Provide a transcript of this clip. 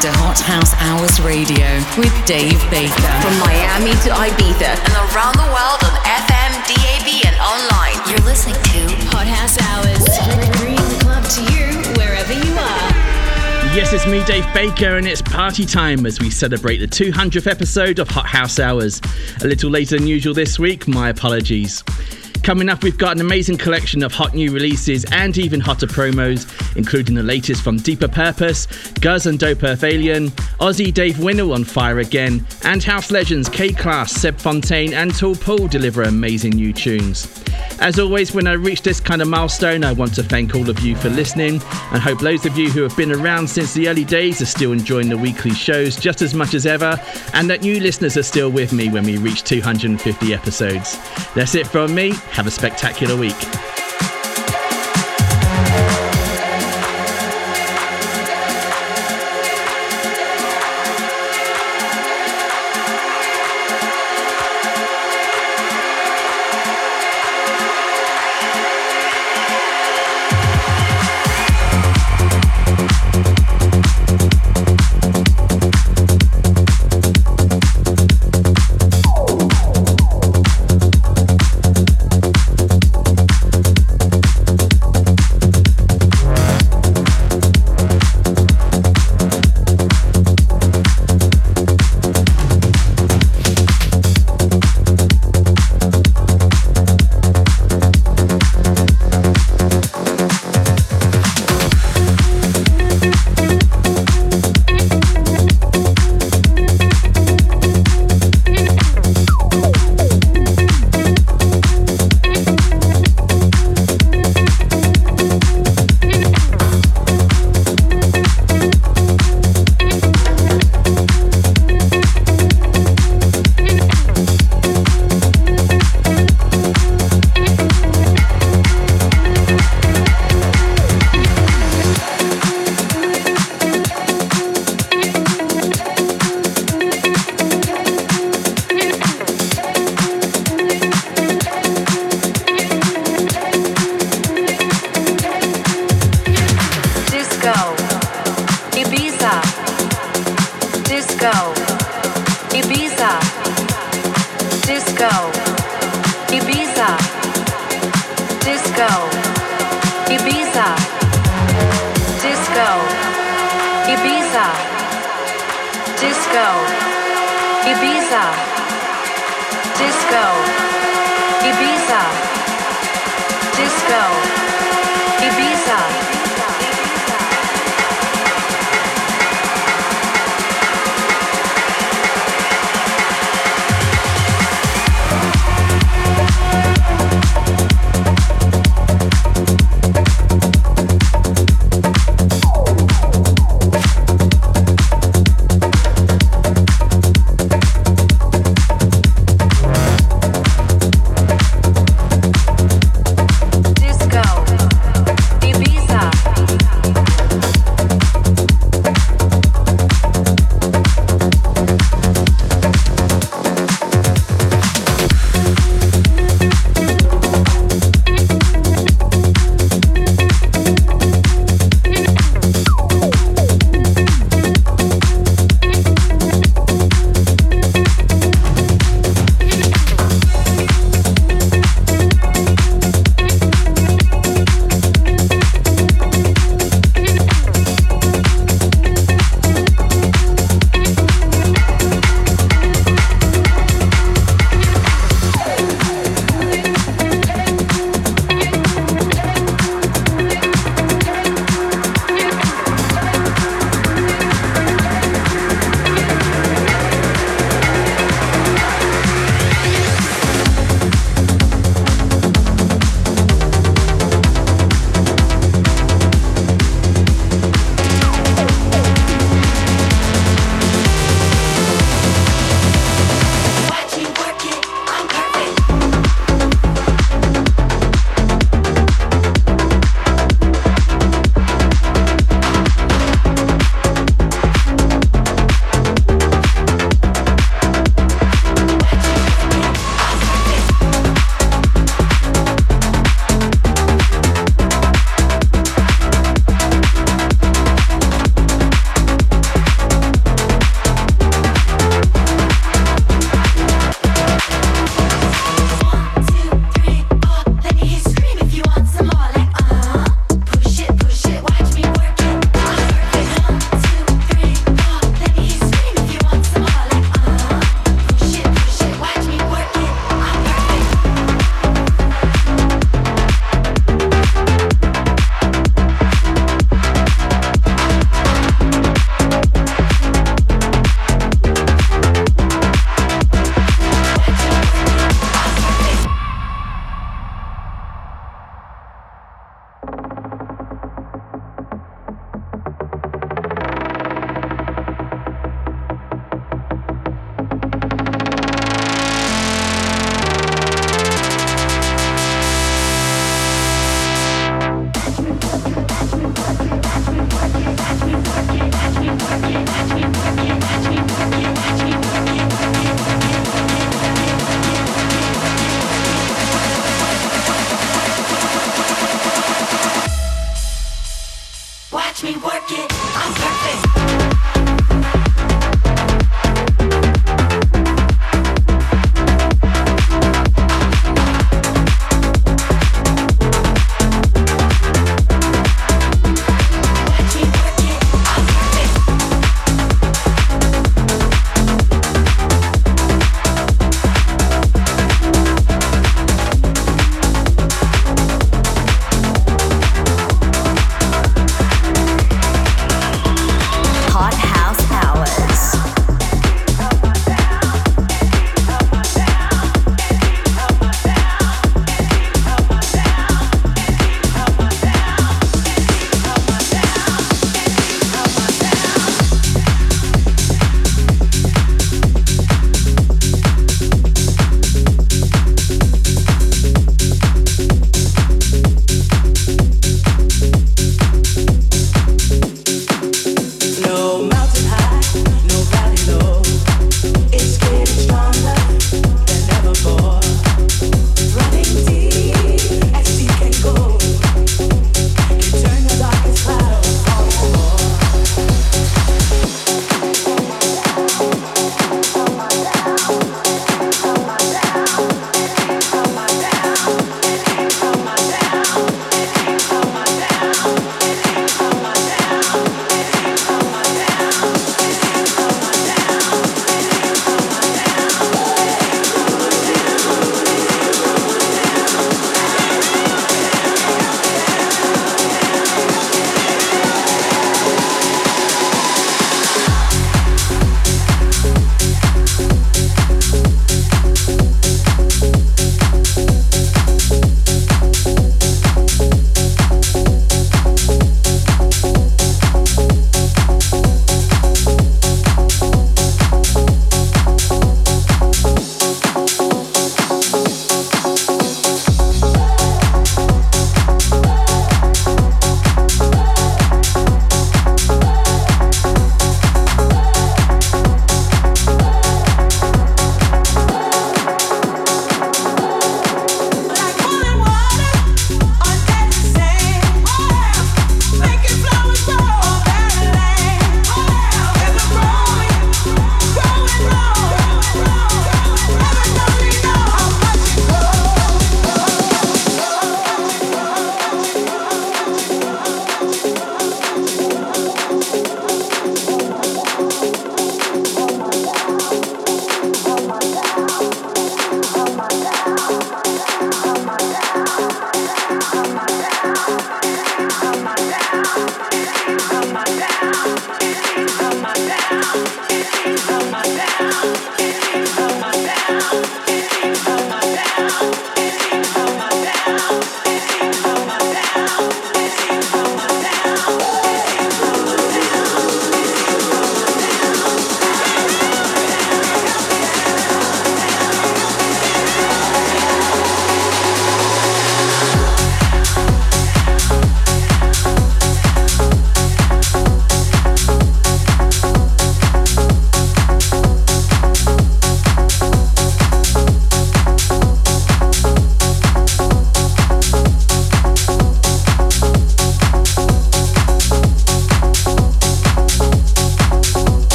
listening to Hot House Hours Radio with Dave Baker. From Miami to Ibiza and around the world on FM, DAB, and online. You're listening to Hot House Hours. Bringing the club to you wherever you are. Yes, it's me, Dave Baker, and it's party time as we celebrate the 200th episode of Hot House Hours. A little later than usual this week, my apologies. Coming up, we've got an amazing collection of hot new releases and even hotter promos, including the latest from Deeper Purpose, Guz and Dope Earth Alien, Aussie Dave Winnel on fire again, and house legends K-Klass, Seb Fontaine, and Tall Paul deliver amazing new tunes. As always, when I reach this kind of milestone, I want to thank all of you for listening and hope those of you who have been around since the early days are still enjoying the weekly shows just as much as ever, and that new listeners are still with me when we reach 250 episodes. That's it from me. Have a spectacular week.